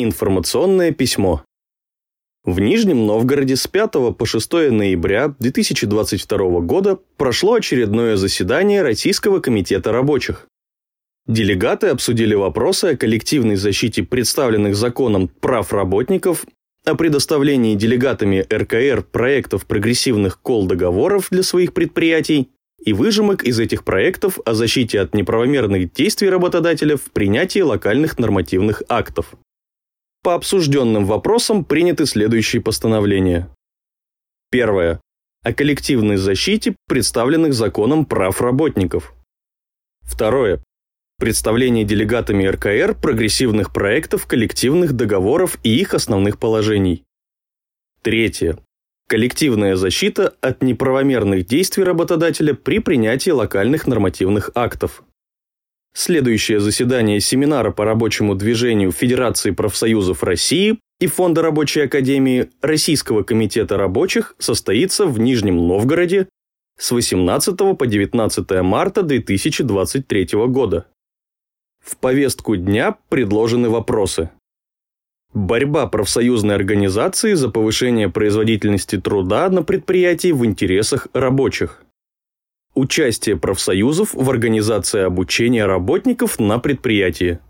Информационное письмо. В Нижнем Новгороде с 5 по 6 ноября 2022 года прошло очередное заседание Российского комитета рабочих. Делегаты обсудили вопросы о коллективной защите представленных законом прав работников, о предоставлении делегатами РКР проектов прогрессивных кол-договоров для своих предприятий и выжимок из этих проектов о защите от неправомерных действий работодателя в принятии локальных нормативных актов. По обсужденным вопросам приняты следующие постановления. Первое. О коллективной защите представленных законом прав работников. Второе. Представление делегатами РКР прогрессивных проектов коллективных договоров и их основных положений. Третье. Коллективная защита от неправомерных действий работодателя при принятии локальных нормативных актов. Следующее заседание семинара по рабочему движению Федерации профсоюзов России и Фонда рабочей академии Российского комитета рабочих состоится в Нижнем Новгороде с 18 по 19 марта 2023 года. В повестку дня предложены вопросы. Борьба профсоюзной организации за повышение производительности труда на предприятии в интересах рабочих. Участие профсоюзов в организации обучения работников на предприятии.